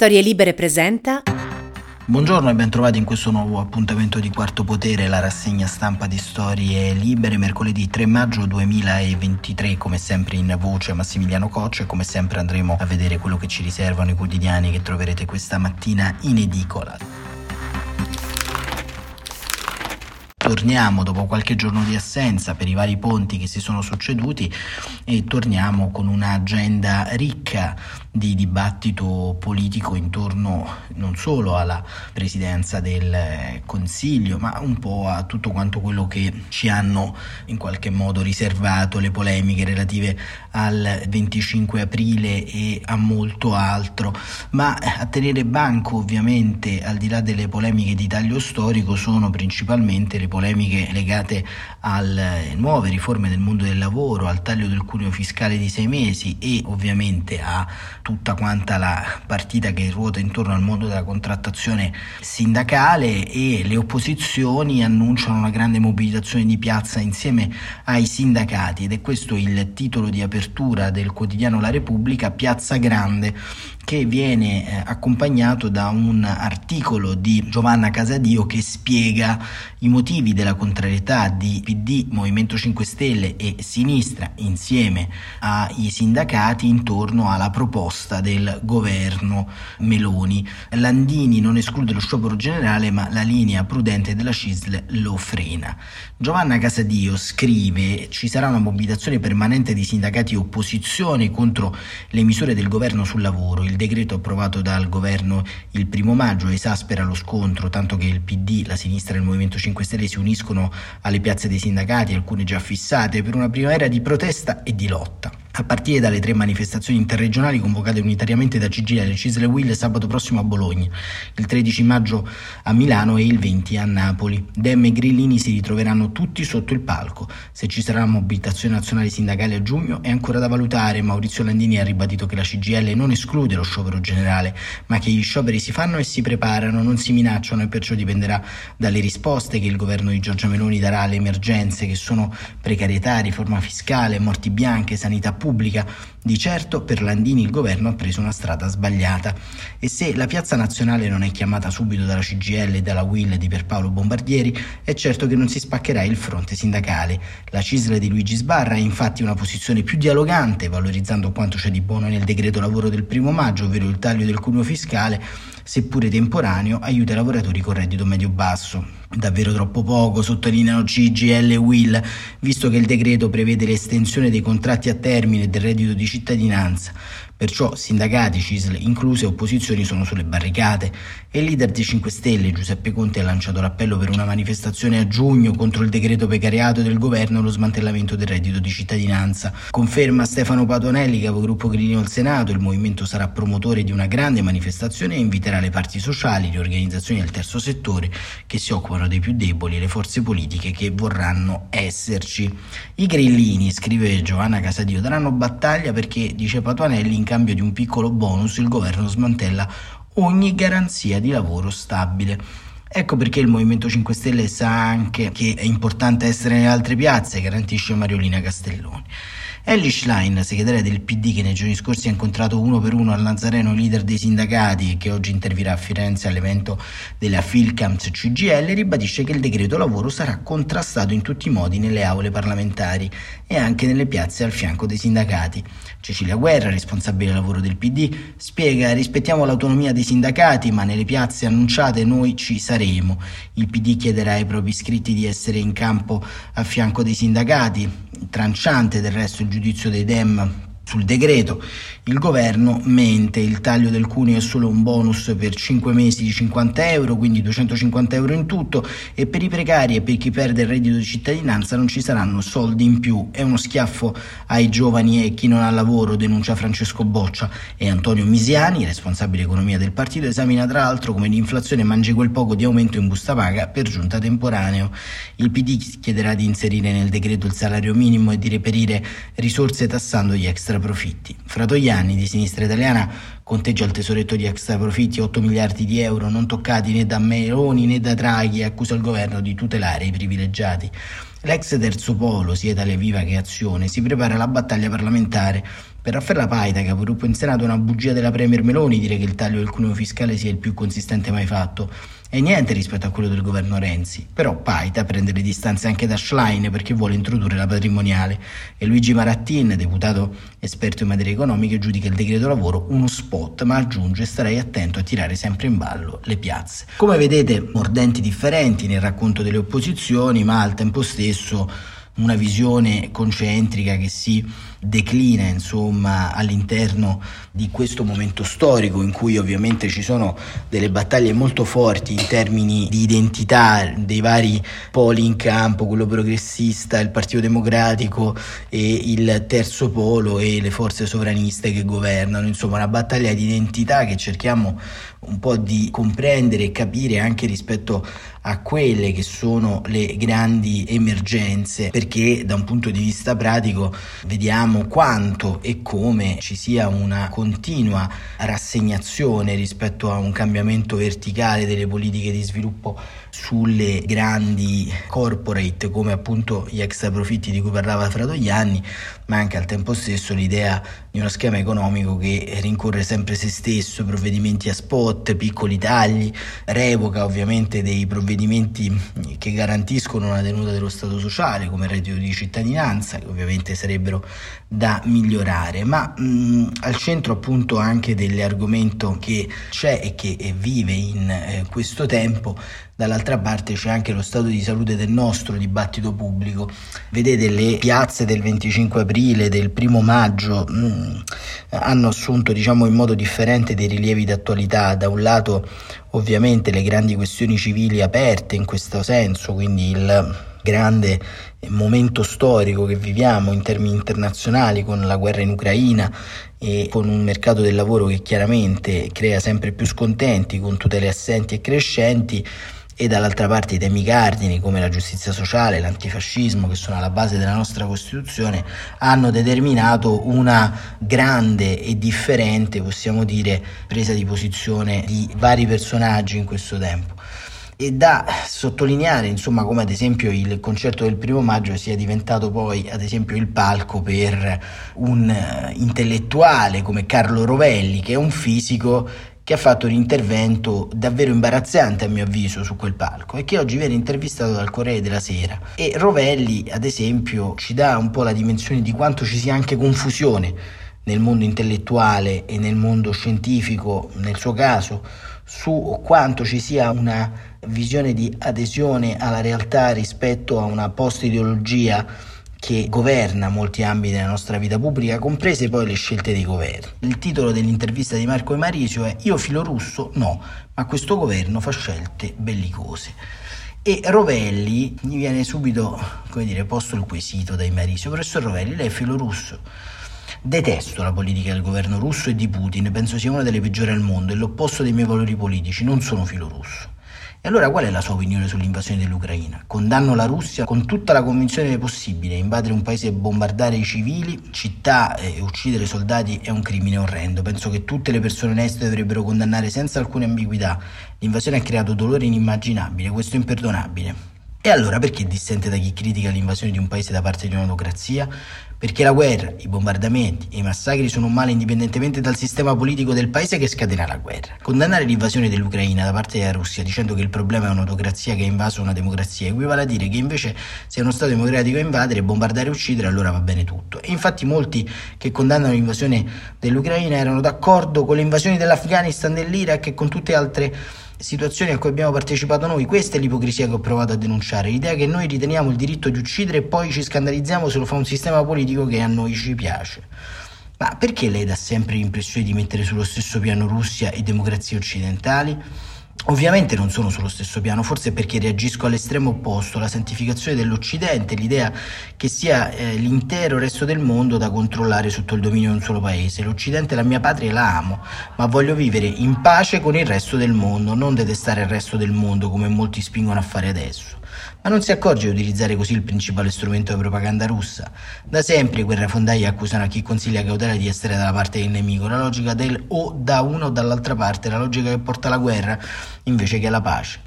Storie Libere presenta. Buongiorno e bentrovati in questo nuovo appuntamento di Quarto Potere, la rassegna stampa di Storie Libere, mercoledì 3 maggio 2023, come sempre in voce Massimiliano Coccia e come sempre andremo a vedere quello che ci riservano i quotidiani che troverete questa mattina in edicola. torniamo dopo qualche giorno di assenza per i vari ponti che si sono succeduti e torniamo con un'agenda ricca di dibattito politico intorno non solo alla presidenza del Consiglio, ma un po' a tutto quanto quello che ci hanno in qualche modo riservato le polemiche relative al 25 aprile e a molto altro. Ma a tenere banco ovviamente al di là delle polemiche di taglio storico sono principalmente le polemiche legate alle nuove riforme del mondo del lavoro, al taglio del cuneo fiscale di sei mesi e ovviamente a tutta quanta la partita che ruota intorno al mondo della contrattazione sindacale e le opposizioni annunciano una grande mobilitazione di piazza insieme ai sindacati ed è questo il titolo di apertura del quotidiano La Repubblica, Piazza Grande che viene eh, accompagnato da un articolo di Giovanna Casadio che spiega i motivi della contrarietà di PD, Movimento 5 Stelle e Sinistra insieme ai sindacati intorno alla proposta del governo Meloni. Landini non esclude lo sciopero generale ma la linea prudente della CISL lo frena. Giovanna Casadio scrive ci sarà una mobilitazione permanente di sindacati opposizione contro le misure del governo sul lavoro. Il decreto approvato dal governo il primo maggio esaspera lo scontro, tanto che il PD, la sinistra e il Movimento 5 Stelle si uniscono alle piazze dei sindacati, alcune già fissate, per una primavera di protesta e di lotta a partire dalle tre manifestazioni interregionali convocate unitariamente da CGL, Cisle Will sabato prossimo a Bologna, il 13 maggio a Milano e il 20 a Napoli. Dem e Grillini si ritroveranno tutti sotto il palco. Se ci sarà mobilitazione nazionale sindacale a giugno è ancora da valutare. Maurizio Landini ha ribadito che la CGL non esclude lo sciopero generale, ma che gli scioperi si fanno e si preparano, non si minacciano e perciò dipenderà dalle risposte che il governo di Giorgia Meloni darà alle emergenze che sono precarietà, riforma fiscale, morti bianche, sanità pubblica pubblica. Di certo per Landini il governo ha preso una strada sbagliata e se la piazza nazionale non è chiamata subito dalla CGL e dalla Will di Pierpaolo Bombardieri, è certo che non si spaccherà il fronte sindacale. La CISL di Luigi Sbarra ha infatti una posizione più dialogante, valorizzando quanto c'è di buono nel decreto lavoro del primo maggio, ovvero il taglio del cuneo fiscale, seppure temporaneo, aiuta i lavoratori con reddito medio-basso. Davvero troppo poco, sottolineano CGL e Will, visto che il decreto prevede l'estensione dei contratti a termine del reddito di cittadinanza. Perciò sindacati, CISL incluse opposizioni sono sulle barricate e il leader dei 5 Stelle Giuseppe Conte ha lanciato l'appello per una manifestazione a giugno contro il decreto precariato del governo e lo smantellamento del reddito di cittadinanza. Conferma Stefano Patonelli, capogruppo Grillino al Senato, il movimento sarà promotore di una grande manifestazione e inviterà le parti sociali, le organizzazioni del terzo settore che si occupano dei più deboli e le forze politiche che vorranno esserci. I grillini, scrive Giovanna Casadio, daranno battaglia perché, dice Patonelli, in cambio di un piccolo bonus il governo smantella ogni garanzia di lavoro stabile. Ecco perché il Movimento 5 Stelle sa anche che è importante essere nelle altre piazze, garantisce Mariolina Castelloni. Ellie Schlein, segretaria del PD che nei giorni scorsi ha incontrato uno per uno al Nazareno leader dei sindacati e che oggi intervirà a Firenze all'evento della Filcams CGL, ribadisce che il decreto lavoro sarà contrastato in tutti i modi nelle aule parlamentari e anche nelle piazze al fianco dei sindacati. Cecilia Guerra, responsabile lavoro del PD, spiega rispettiamo l'autonomia dei sindacati ma nelle piazze annunciate noi ci saremo. Il PD chiederà ai propri iscritti di essere in campo a fianco dei sindacati, tranciante del resto il giudizio dei Dem sul decreto. Il governo mente, il taglio del cuneo è solo un bonus per 5 mesi di 50 euro, quindi 250 euro in tutto, e per i precari e per chi perde il reddito di cittadinanza non ci saranno soldi in più. È uno schiaffo ai giovani e chi non ha lavoro, denuncia Francesco Boccia. E Antonio Misiani, responsabile economia del partito, esamina tra l'altro come l'inflazione mangi quel poco di aumento in busta paga per giunta temporaneo. Il PD chiederà di inserire nel decreto il salario minimo e di reperire risorse tassando gli extra profitti. Fratoiani di Sinistra Italiana conteggia il tesoretto di extra profitti 8 miliardi di euro non toccati né da Meloni né da Draghi e accusa il governo di tutelare i privilegiati. L'ex terzo polo, sia Italia Viva che Azione, si prepara alla battaglia parlamentare Per Raffaella Paita, capogruppo in Senato, una bugia della Premier Meloni dire che il taglio del cuneo fiscale sia il più consistente mai fatto. E niente rispetto a quello del governo Renzi. Però Paita prende le distanze anche da Schlein perché vuole introdurre la patrimoniale. E Luigi Marattin, deputato esperto in materie economiche, giudica il decreto lavoro uno spot, ma aggiunge starei attento a tirare sempre in ballo le piazze. Come vedete, mordenti differenti nel racconto delle opposizioni, ma al tempo stesso una visione concentrica che si declina insomma all'interno di questo momento storico in cui ovviamente ci sono delle battaglie molto forti in termini di identità dei vari poli in campo, quello progressista, il Partito Democratico e il terzo polo e le forze sovraniste che governano, insomma una battaglia di identità che cerchiamo un po' di comprendere e capire anche rispetto a quelle che sono le grandi emergenze perché da un punto di vista pratico vediamo quanto e come ci sia una continua rassegnazione rispetto a un cambiamento verticale delle politiche di sviluppo sulle grandi corporate come appunto gli extra profitti di cui parlava Fratoianni, ma anche al tempo stesso l'idea di uno schema economico che rincorre sempre se stesso, provvedimenti a spot, piccoli tagli, revoca ovviamente dei provvedimenti che garantiscono la tenuta dello Stato sociale come il reddito di cittadinanza, che ovviamente sarebbero da migliorare, ma mh, al centro appunto anche dell'argomento che c'è e che vive in eh, questo tempo dall'altra parte c'è anche lo stato di salute del nostro dibattito pubblico. Vedete le piazze del 25 aprile, del primo maggio mh, mm, hanno assunto diciamo in modo differente dei rilievi d'attualità, da un lato ovviamente le grandi questioni civili aperte in questo senso, quindi il grande momento storico che viviamo in termini internazionali con la guerra in Ucraina e con un mercato del lavoro che chiaramente crea sempre più scontenti, con tutele assenti e crescenti e dall'altra parte i temi cardini come la giustizia sociale, l'antifascismo che sono alla base della nostra Costituzione hanno determinato una grande e differente, possiamo dire, presa di posizione di vari personaggi in questo tempo. E da sottolineare insomma come ad esempio il concerto del primo maggio sia diventato poi ad esempio il palco per un eh, intellettuale come Carlo Rovelli che è un fisico che ha fatto un intervento davvero imbarazzante a mio avviso su quel palco e che oggi viene intervistato dal Corriere della Sera. E Rovelli, ad esempio, ci dà un po' la dimensione di quanto ci sia anche confusione nel mondo intellettuale e nel mondo scientifico, nel suo caso, su quanto ci sia una visione di adesione alla realtà rispetto a una post-ideologia che governa molti ambiti della nostra vita pubblica, comprese poi le scelte dei governi. Il titolo dell'intervista di Marco Emarisio è Io filo russo? No, ma questo governo fa scelte bellicose. E Rovelli gli viene subito, come dire, posto il quesito da Emarisio. Professor Rovelli, lei è filo russo? Detesto la politica del governo russo e di Putin, penso sia una delle peggiori al mondo, è l'opposto dei miei valori politici, non sono filo russo. E allora qual è la sua opinione sull'invasione dell'Ucraina? Condanno la Russia con tutta la convinzione possibile, invadere un paese e bombardare i civili, città e uccidere soldati è un crimine orrendo. Penso che tutte le persone oneste dovrebbero condannare senza alcuna ambiguità. L'invasione ha creato dolore inimmaginabile, questo è imperdonabile. E allora perché dissente da chi critica l'invasione di un paese da parte di un'autocrazia? Perché la guerra, i bombardamenti e i massacri sono un male indipendentemente dal sistema politico del paese che scatena la guerra. Condannare l'invasione dell'Ucraina da parte della Russia dicendo che il problema è un'autocrazia che ha invaso una democrazia equivale a dire che invece se uno Stato democratico invadere, bombardare e uccidere allora va bene tutto. E infatti molti che condannano l'invasione dell'Ucraina erano d'accordo con le invasioni dell'Afghanistan, dell'Iraq e con tutte altre situazioni a cui abbiamo partecipato noi. Questa è l'ipocrisia che ho provato a denunciare, l'idea che noi riteniamo il diritto di uccidere e poi ci scandalizziamo se lo fa un sistema politico che a noi ci piace. Ma perché lei dà sempre l'impressione di mettere sullo stesso piano Russia e democrazie occidentali? Ovviamente non sono sullo stesso piano, forse perché reagisco all'estremo opposto, la santificazione dell'Occidente, l'idea che sia eh, l'intero resto del mondo da controllare sotto il dominio di un solo paese. L'Occidente è la mia patria e la amo, ma voglio vivere in pace con il resto del mondo, non detestare il resto del mondo come molti spingono a fare adesso. Ma non si accorge di utilizzare così il principale strumento di propaganda russa. Da sempre i guerrafondai accusano a chi consiglia cautela di essere dalla parte del nemico, la logica del o da una o dall'altra parte, la logica che porta alla guerra invece che alla pace.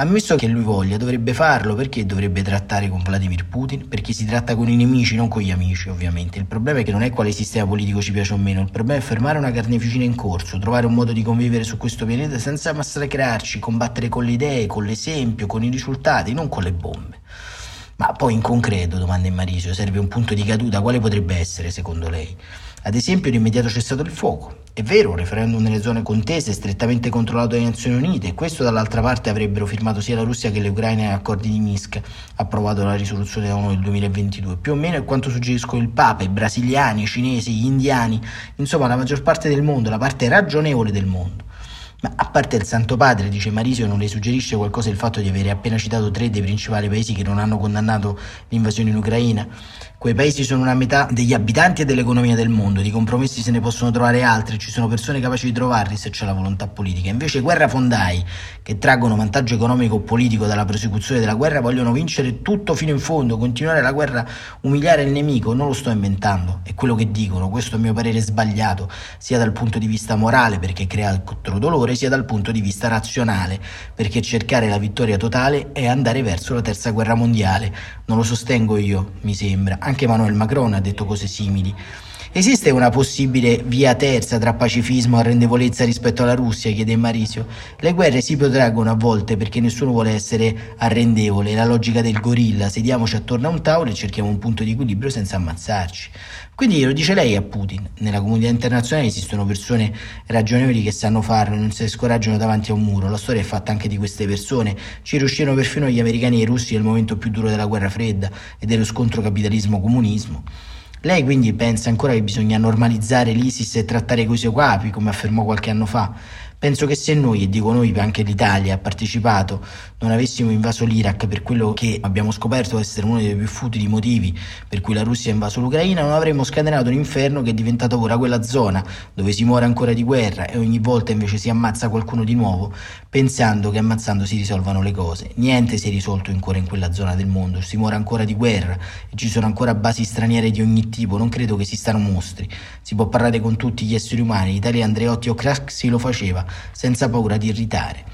Ammesso che lui voglia, dovrebbe farlo perché dovrebbe trattare con Vladimir Putin? Perché si tratta con i nemici, non con gli amici, ovviamente. Il problema è che non è quale sistema politico ci piace o meno, il problema è fermare una carneficina in corso, trovare un modo di convivere su questo pianeta senza massacrarci, combattere con le idee, con l'esempio, con i risultati, non con le bombe. Ma poi in concreto, domanda in Marisio, serve un punto di caduta, quale potrebbe essere secondo lei? Ad esempio l'immediato cessato il fuoco. È vero, un referendum nelle zone contese strettamente controllato dalle Nazioni Unite e questo dall'altra parte avrebbero firmato sia la Russia che l'Ucraina negli accordi di Minsk, approvato la risoluzione ONU del 2022. Più o meno è quanto suggeriscono il Papa, i brasiliani, i cinesi, gli indiani, insomma la maggior parte del mondo, la parte ragionevole del mondo. Ma a parte il Santo Padre, dice Marisio, non le suggerisce qualcosa il fatto di avere appena citato tre dei principali paesi che non hanno condannato l'invasione in Ucraina? Quei paesi sono una metà degli abitanti e dell'economia del mondo, di compromessi se ne possono trovare altri, ci sono persone capaci di trovarli se c'è la volontà politica. Invece guerrafondai, che traggono vantaggio economico o politico dalla prosecuzione della guerra, vogliono vincere tutto fino in fondo, continuare la guerra, umiliare il nemico, non lo sto inventando, è quello che dicono, questo a mio parere è sbagliato, sia dal punto di vista morale perché crea altro dolore, sia dal punto di vista razionale, perché cercare la vittoria totale è andare verso la terza guerra mondiale. Non lo sostengo io, mi sembra anche Emmanuel Macron ha detto cose simili. Esiste una possibile via terza tra pacifismo e arrendevolezza rispetto alla Russia? chiede Marisio. Le guerre si protraggono a volte perché nessuno vuole essere arrendevole, la logica del gorilla, sediamoci attorno a un tavolo e cerchiamo un punto di equilibrio senza ammazzarci. Quindi lo dice lei a Putin, nella comunità internazionale esistono persone ragionevoli che sanno farlo, non si scoraggiano davanti a un muro, la storia è fatta anche di queste persone, ci riuscirono perfino gli americani e i russi nel momento più duro della guerra fredda e dello scontro capitalismo-comunismo. Lei quindi pensa ancora che bisogna normalizzare l'ISIS e trattare coi suoi capi, come affermò qualche anno fa? Penso che se noi, e dico noi anche l'Italia, ha partecipato, non avessimo invaso l'Iraq per quello che abbiamo scoperto essere uno dei più futili motivi per cui la Russia ha invaso l'Ucraina, non avremmo scatenato un inferno che è diventato ora quella zona dove si muore ancora di guerra e ogni volta invece si ammazza qualcuno di nuovo, pensando che ammazzando si risolvano le cose. Niente si è risolto ancora in quella zona del mondo, si muore ancora di guerra e ci sono ancora basi straniere di ogni tipo, non credo che esistano mostri. Si può parlare con tutti gli esseri umani, l'Italia Andreotti o Craxi lo faceva senza paura di irritare.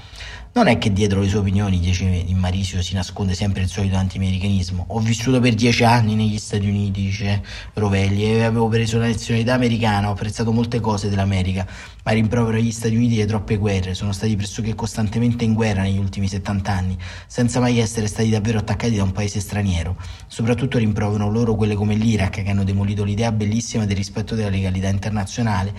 Non è che dietro le sue opinioni, dice Marisio, si nasconde sempre il solito anti-americanismo. Ho vissuto per dieci anni negli Stati Uniti, dice Rovelli, e avevo preso la nazionalità americana, ho apprezzato molte cose dell'America, ma rimprovero gli Stati Uniti di troppe guerre, sono stati pressoché costantemente in guerra negli ultimi 70 anni, senza mai essere stati davvero attaccati da un paese straniero. Soprattutto rimproverano loro quelle come l'Iraq, che hanno demolito l'idea bellissima del rispetto della legalità internazionale,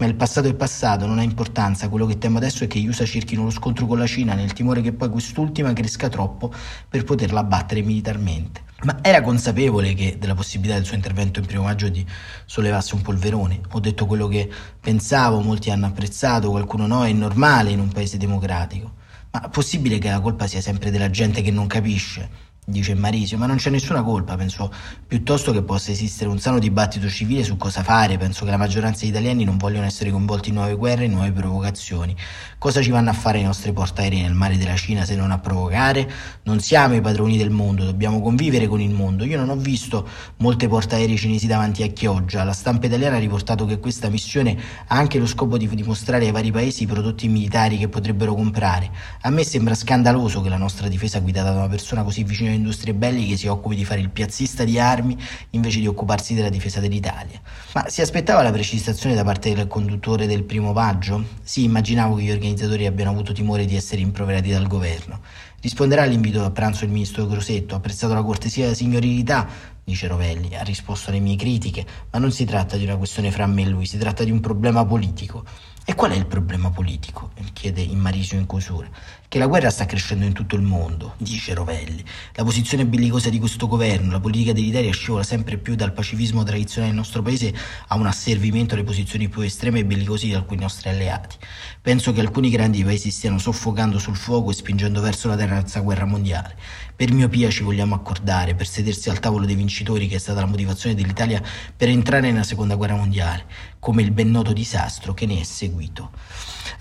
ma il passato è passato, non ha importanza, quello che temo adesso è che gli USA cerchino lo scontro con la Cina nel timore che poi quest'ultima cresca troppo per poterla abbattere militarmente. Ma era consapevole che della possibilità del suo intervento in primo maggio di sollevasse un polverone. Ho detto quello che pensavo, molti hanno apprezzato, qualcuno no, è normale in un paese democratico. Ma è possibile che la colpa sia sempre della gente che non capisce? Dice Marisio, ma non c'è nessuna colpa, penso piuttosto che possa esistere un sano dibattito civile su cosa fare, penso che la maggioranza degli italiani non vogliono essere coinvolti in nuove guerre e nuove provocazioni. Cosa ci vanno a fare i nostri portaerei nel mare della Cina se non a provocare? Non siamo i padroni del mondo, dobbiamo convivere con il mondo. Io non ho visto molte portaerei cinesi davanti a Chioggia, la stampa italiana ha riportato che questa missione ha anche lo scopo di dimostrare ai vari paesi i prodotti militari che potrebbero comprare. A me sembra scandaloso che la nostra difesa guidata da una persona così vicina industrie belliche si occupi di fare il piazzista di armi invece di occuparsi della difesa dell'Italia. Ma si aspettava la precisazione da parte del conduttore del primo maggio? Sì, immaginavo che gli organizzatori abbiano avuto timore di essere improverati dal governo. Risponderà all'invito a pranzo il ministro Grosetto, apprezzato la cortesia e la signorilità, dice Rovelli, ha risposto alle mie critiche, ma non si tratta di una questione fra me e lui, si tratta di un problema politico. E qual è il problema politico? chiede in Marisio in chiusura. Che la guerra sta crescendo in tutto il mondo, dice Rovelli. La posizione bellicosa di questo governo, la politica dell'Italia scivola sempre più dal pacifismo tradizionale del nostro paese a un asservimento alle posizioni più estreme e bellicose di alcuni nostri alleati. Penso che alcuni grandi paesi stiano soffocando sul fuoco e spingendo verso la terza guerra mondiale. Per miopia ci vogliamo accordare, per sedersi al tavolo dei vincitori, che è stata la motivazione dell'Italia per entrare nella seconda guerra mondiale, come il ben noto disastro che ne è seguito.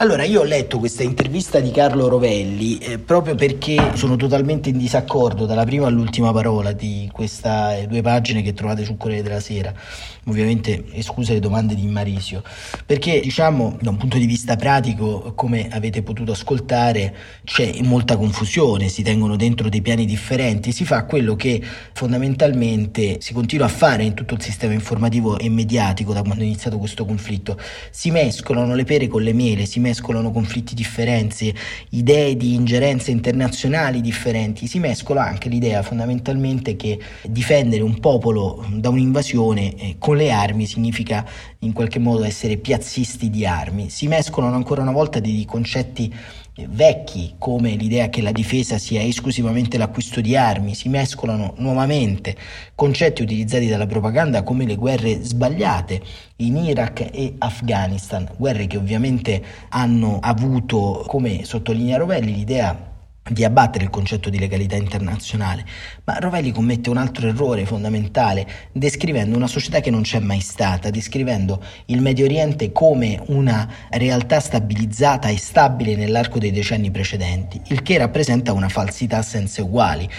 Allora, io ho letto questa intervista di Carlo Rovelli eh, proprio perché sono totalmente in disaccordo dalla prima all'ultima parola di queste due pagine che trovate sul Corriere della Sera. Ovviamente escluse le domande di Marisio, perché diciamo da un punto di vista pratico, come avete potuto ascoltare, c'è molta confusione, si tengono dentro dei piani differenti, si fa quello che fondamentalmente si continua a fare in tutto il sistema informativo e mediatico da quando è iniziato questo conflitto, si mescolano le pere con le mele, si conflitti differenze, idee di ingerenze internazionali differenti, si mescola anche l'idea fondamentalmente che difendere un popolo da un'invasione eh, con le armi significa in qualche modo essere piazzisti di armi. Si mescolano ancora una volta dei concetti vecchi come l'idea che la difesa sia esclusivamente l'acquisto di armi, si mescolano nuovamente concetti utilizzati dalla propaganda come le guerre sbagliate in Iraq e Afghanistan, guerre che ovviamente hanno avuto, come sottolinea Rovelli, l'idea di abbattere il concetto di legalità internazionale, ma Rovelli commette un altro errore fondamentale descrivendo una società che non c'è mai stata, descrivendo il Medio Oriente come una realtà stabilizzata e stabile nell'arco dei decenni precedenti, il che rappresenta una falsità senza uguali.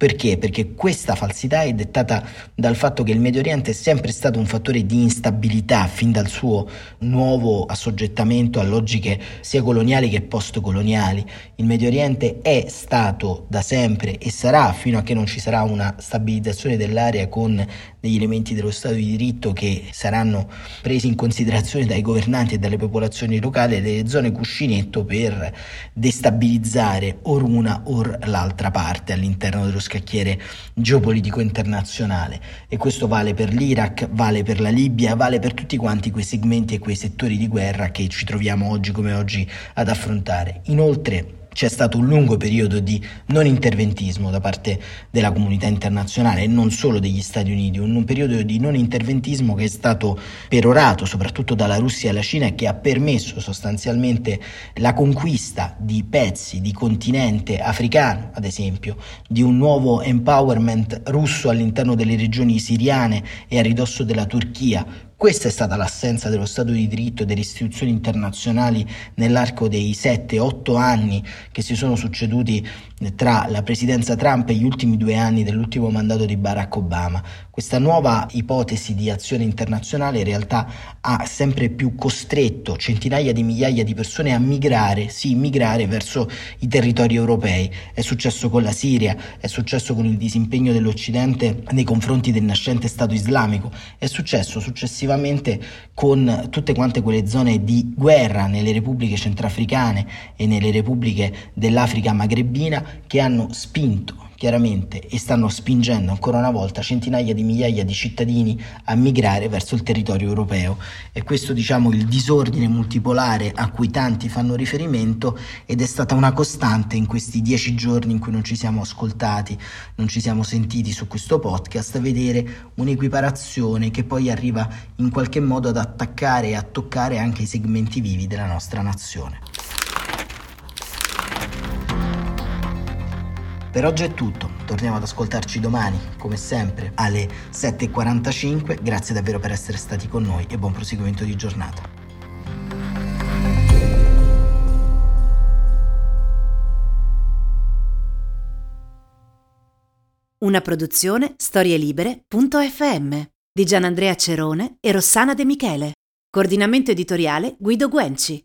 Perché? Perché questa falsità è dettata dal fatto che il Medio Oriente è sempre stato un fattore di instabilità fin dal suo nuovo assoggettamento a logiche sia coloniali che post-coloniali. Il Medio Oriente è stato da sempre e sarà fino a che non ci sarà una stabilizzazione dell'area con degli elementi dello Stato di diritto che saranno presi in considerazione dai governanti e dalle popolazioni locali delle zone cuscinetto per destabilizzare or una or l'altra parte all'interno dello scacchiere geopolitico internazionale e questo vale per l'Iraq, vale per la Libia, vale per tutti quanti quei segmenti e quei settori di guerra che ci troviamo oggi come oggi ad affrontare. Inoltre c'è stato un lungo periodo di non interventismo da parte della comunità internazionale e non solo degli Stati Uniti, un periodo di non interventismo che è stato perorato soprattutto dalla Russia e dalla Cina e che ha permesso sostanzialmente la conquista di pezzi di continente africano, ad esempio, di un nuovo empowerment russo all'interno delle regioni siriane e a ridosso della Turchia, questa è stata l'assenza dello Stato di diritto e delle istituzioni internazionali nell'arco dei 7-8 anni che si sono succeduti tra la presidenza Trump e gli ultimi due anni dell'ultimo mandato di Barack Obama. Questa nuova ipotesi di azione internazionale in realtà ha sempre più costretto centinaia di migliaia di persone a migrare, sì, migrare verso i territori europei. È successo con la Siria, è successo con il disimpegno dell'Occidente nei confronti del nascente Stato islamico, è successo successivamente con tutte quante quelle zone di guerra nelle repubbliche centrafricane e nelle repubbliche dell'Africa magrebina che hanno spinto chiaramente e stanno spingendo ancora una volta centinaia di migliaia di cittadini a migrare verso il territorio europeo e questo diciamo il disordine multipolare a cui tanti fanno riferimento ed è stata una costante in questi dieci giorni in cui non ci siamo ascoltati, non ci siamo sentiti su questo podcast, vedere un'equiparazione che poi arriva in qualche modo ad attaccare e a toccare anche i segmenti vivi della nostra nazione. Per oggi è tutto, torniamo ad ascoltarci domani, come sempre, alle 7.45. Grazie davvero per essere stati con noi e buon proseguimento di giornata. Una produzione storielibere.fm di Gianandrea Cerone e Rossana De Michele. Coordinamento editoriale Guido Guenci.